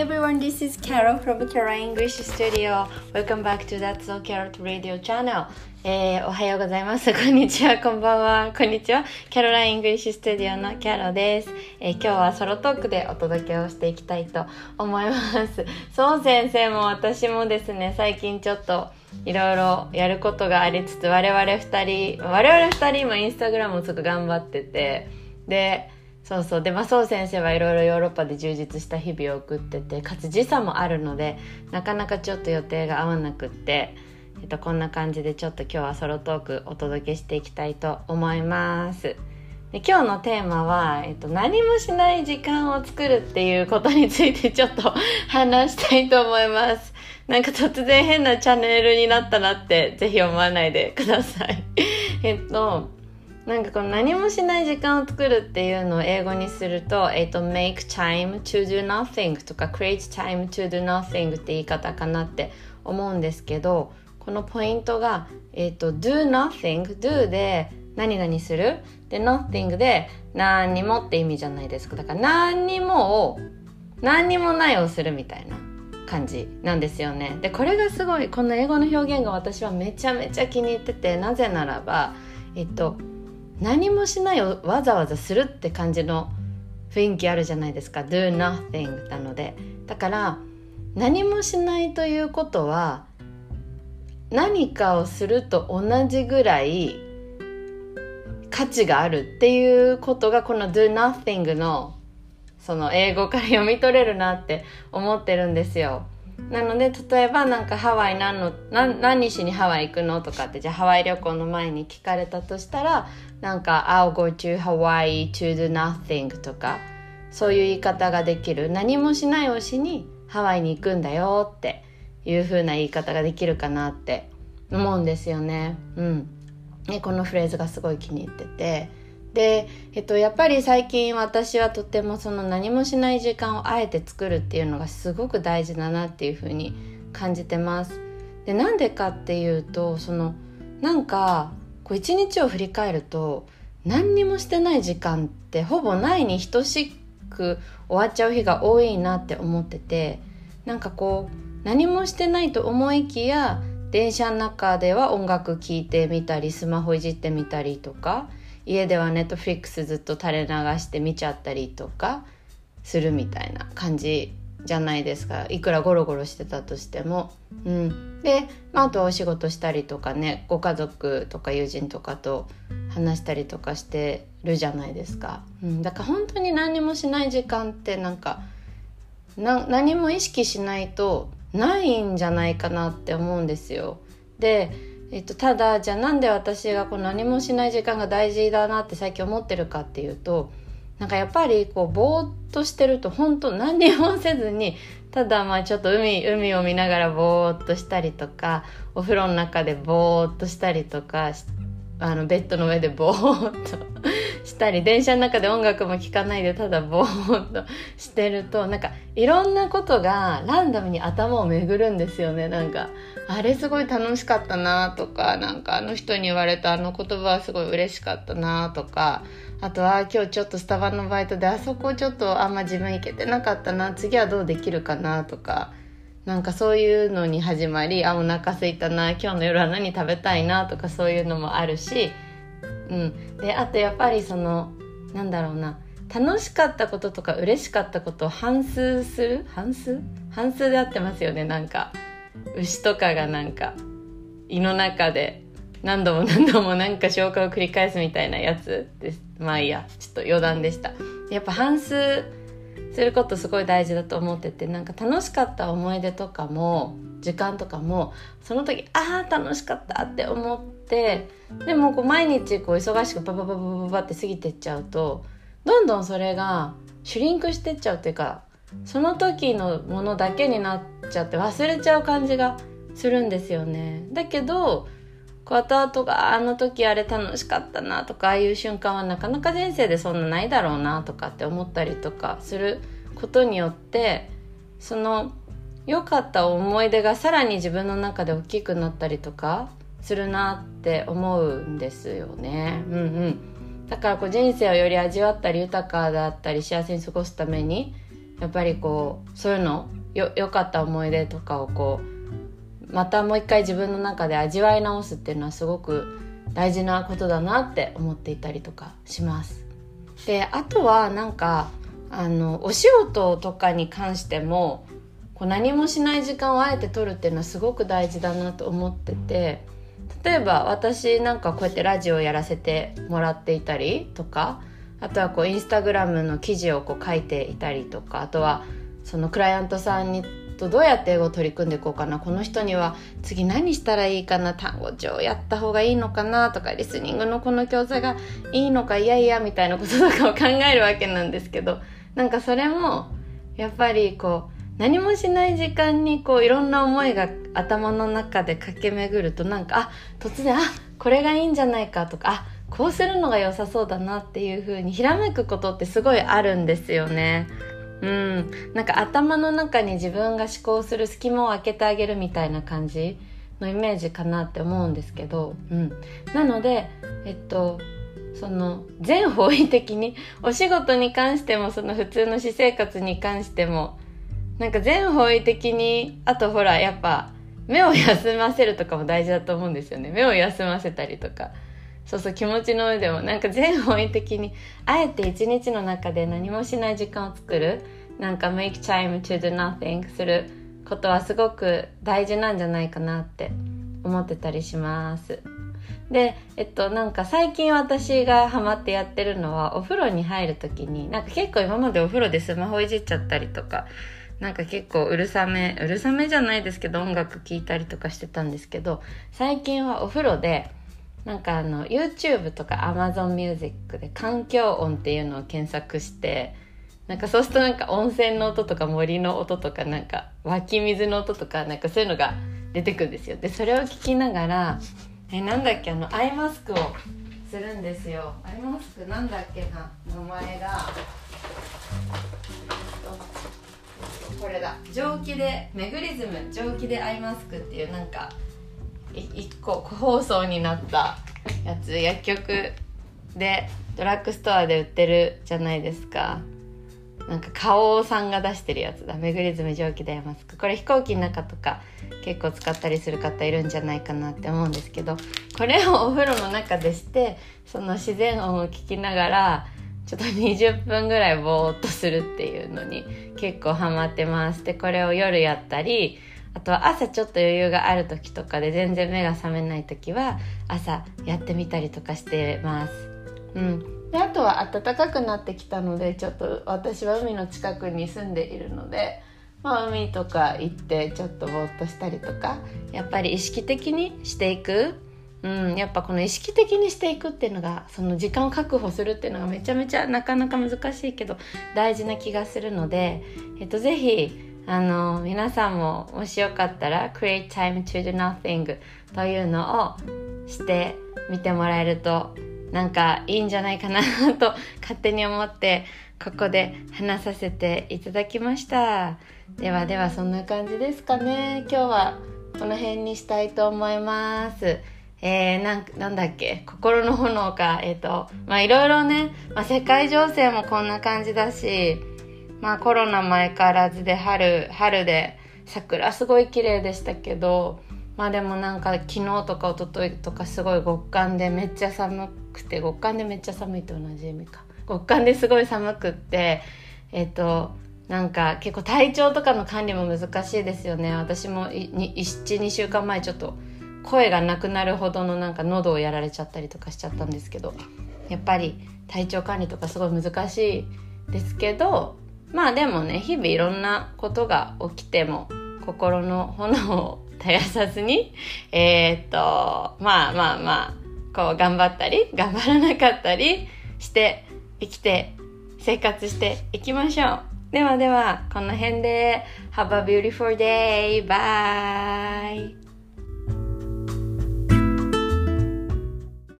everyone, this is Carol from Carol English Studio. Welcome back to That's So Carol Radio Channel. えー、おはようございます。こんにちは、こんばんは。こんにちは。 Carol English Studio のキャロです、えー、今日はソロトークでお届けをしていきたいと思います。そう先生も私もですね、最近ちょっといろいろやることがありつつ、我々二人、我々二人今インスタグラムをすごく頑張ってて、で、そうそうで、まあ、そう先生はいろいろヨーロッパで充実した日々を送っててかつ時差もあるのでなかなかちょっと予定が合わなくって、えっと、こんな感じでちょっと今日はソロトークお届けしていきたいと思います。で今日のテーマは、えっと、何もしない時間を作るっていうことについてちょっと話したいと思います。なんか突然変なチャンネルになったなってぜひ思わないでください。えっとなんかこの何もしない時間を作るっていうのを英語にすると、えっ、ー、と、make time to do nothing とか create time to do nothing って言い方かなって思うんですけど、このポイントが、えっ、ー、と、do nothing, do で何々するで、nothing で何にもって意味じゃないですか。だから何にもを、何にもないをするみたいな感じなんですよね。で、これがすごい、この英語の表現が私はめちゃめちゃ気に入ってて、なぜならば、えっと、何もしないをわざわざするって感じの雰囲気あるじゃないですか do nothing なのでだから何もしないということは何かをすると同じぐらい価値があるっていうことがこの do nothing のその英語から読み取れるなって思ってるんですよ。なので例えばなんかハワイ何の何何しにハワイ行くのとかってじゃあハワイ旅行の前に聞かれたとしたらなんか I'll go to Hawaii to do nothing とかそういう言い方ができる何もしないをしにハワイに行くんだよっていう風な言い方ができるかなって思うんですよね。うん。ね、このフレーズがすごい気に入ってて。で、えっと、やっぱり最近私はとてもその何もしない時間をあえて作るっていうのがすごく大事だなっていう風に感じてます。で、なんでかっていうと、その、なんか、こう一日を振り返ると何にもしてない時間ってほぼないに等しく終わっちゃう日が多いなって思っててなんかこう何もしてないと思いきや電車の中では音楽聴いてみたりスマホいじってみたりとか家ではネットフリックスずっと垂れ流して見ちゃったりとかするみたいな感じじゃないですかいくらゴロゴロしてたとしても。うん、で、まあ、あとお仕事したりとかねご家族とか友人とかと話したりとかしてるじゃないですか。うん、だから本当に何もしない時間ってなんか何も意識しないとないんじゃないかなって思うんですよ。で、えっと、ただじゃあなんで私がこの何もしない時間が大事だなって最近思ってるかっていうとなんかやっぱりこうぼーっとしてると本当何にもせずにただまあちょっと海海を見ながらぼーっとしたりとかお風呂の中でぼーっとしたりとかあのベッドの上でぼーっとしたり電車の中で音楽も聴かないでただぼーっとしてるとなんかいろんなことがランダムに頭を巡るんですよね。なんかあれすごい楽しかったなとかなんかあの人に言われたあの言葉はすごい嬉しかったなとかあとは今日ちょっとスタバのバイトであそこちょっとあんま自分行けてなかったな次はどうできるかなとかなんかそういうのに始まりあお腹すいたな今日の夜は何食べたいなとかそういうのもあるし、うん、であとやっぱりそのなんだろうな。楽しかったこととか嬉しかったことを反数する？反数反数で合ってますよねなんか。牛とかがなんか胃の中で何度も何度もなんか消化を繰り返すみたいなやつです。まあいいや。ちょっと余談でした。やっぱ反数することすごい大事だと思っててなんか楽しかった思い出とかも時間とかもその時ああ楽しかったって思ってでもこう毎日こう忙しくパパパパパパって過ぎてっちゃうとどんどんそれがシュリンクしてっちゃうっていうかその時のものだけになっちゃって忘れちゃう感じがするんですよね。だけど後々があの時あれ楽しかったなとかああいう瞬間はなかなか人生でそんなないだろうなとかって思ったりとかすることによってその良かった思い出がさらに自分の中で大きくなったりとかするなって思うんですよね。うんうん、だからこう人生をより味わったり豊かだったり幸せに過ごすためにやっぱりこうそういうのよ良かった思い出とかをこうまたもう一回自分の中で味わい直すっていうのはすごく大事なことだなって思っていたりとかします。であとはなんかあのお仕事とかに関してもこう何もしない時間をあえて取るっていうのはすごく大事だなと思ってて例えば私なんかこうやってラジオやらせてもらっていたりとかあとはこうインスタグラムの記事をこう書いていたりとかあとはそのクライアントさんにとどうやって英語を取り組んでいこうかなこの人には次何したらいいかな単語帳やった方がいいのかなとかリスニングのこの教材がいいのかいやいやみたいなこととかを考えるわけなんですけどなんかそれもやっぱりこう何もしない時間にこういろんな思いが頭の中で駆け巡るとなんかあ突然あこれがいいんじゃないかとかあこうするのが良さそうだなっていう風にひらめくことってすごいあるんですよね。うん、なんか頭の中に自分が思考する隙間を開けてあげるみたいな感じのイメージかなって思うんですけど、うん、なのでえっとその全方位的にお仕事に関してもその普通の私生活に関してもなんか全方位的にあとほらやっぱ目を休ませるとかも大事だと思うんですよね。目を休ませたりとか。そうそう気持ちの上でも。なんか全方位的にあえて一日の中で何もしない時間を作る。なんか make time to do nothing することはすごく大事なんじゃないかなって思ってたりします。でえっとなんか最近私がハマってやってるのはお風呂に入る時になんか結構今までお風呂でスマホいじっちゃったりとかなんか結構うるさめうるさめじゃないですけど音楽聴いたりとかしてたんですけど最近はお風呂でなんかあの YouTube とか Amazon Music で環境音っていうのを検索してなんかそうするとなんか温泉の音とか森の音とかなんか湧き水の音とかなんかそういうのが出てくるんですよ。でそれを聞きながらえなんだっけあのアイマスクをするんですよ。アイマスクなんだっけな名前が。これだ。蒸気でメグリズム蒸気でアイマスクっていうなんか1個個包装になったやつ。薬局でドラッグストアで売ってるじゃないですか。なんか花王さんが出してるやつだ。メグリズム蒸気でアイマスク。これ飛行機の中とか結構使ったりする方いるんじゃないかなって思うんですけどこれをお風呂の中でしてその自然音を聞きながらちょっと20分ぐらいぼーっとするっていうのに結構ハマってます。でこれを夜やったりあとは朝ちょっと余裕がある時とかで全然目が覚めない時は朝やってみたりとかしてます。うん。であとは暖かくなってきたのでちょっと私は海の近くに住んでいるのでまあ海とか行ってちょっとぼーっとしたりとかやっぱり意識的にしていくうん、やっぱこの意識的にしていくっていうのがその時間を確保するっていうのがめちゃめちゃなかなか難しいけど大事な気がするので、えっと、ぜひあの皆さんももしよかったら Create Time to Do Nothing というのをしてみてもらえるとなんかいいんじゃないかなと勝手に思ってここで話させていただきましたではではそんな感じですかね今日はこの辺にしたいと思います。えー、なんなんだっけ？心の炎か？えっ、ー、とまあいろいろね、まあ、世界情勢もこんな感じだしまあコロナ前からずで春春で桜すごい綺麗でしたけどまあでもなんか昨日とか一昨日とかすごい極寒でめっちゃ寒くて極寒でめっちゃ寒いと同じ意味か。極寒ですごい寒くってえっ、ー、となんか結構体調とかの管理も難しいですよね。私も12週間前ちょっと声がなくなるほどのなんか喉をやられちゃったりとかしちゃったんですけどやっぱり体調管理とかすごい難しいですけどまあでもね日々いろんなことが起きても心の炎を絶やさずにえー、っとまあまあまあこう頑張ったり頑張らなかったりして生きて生活していきましょうではではこの辺で Have a beautiful day! Bye!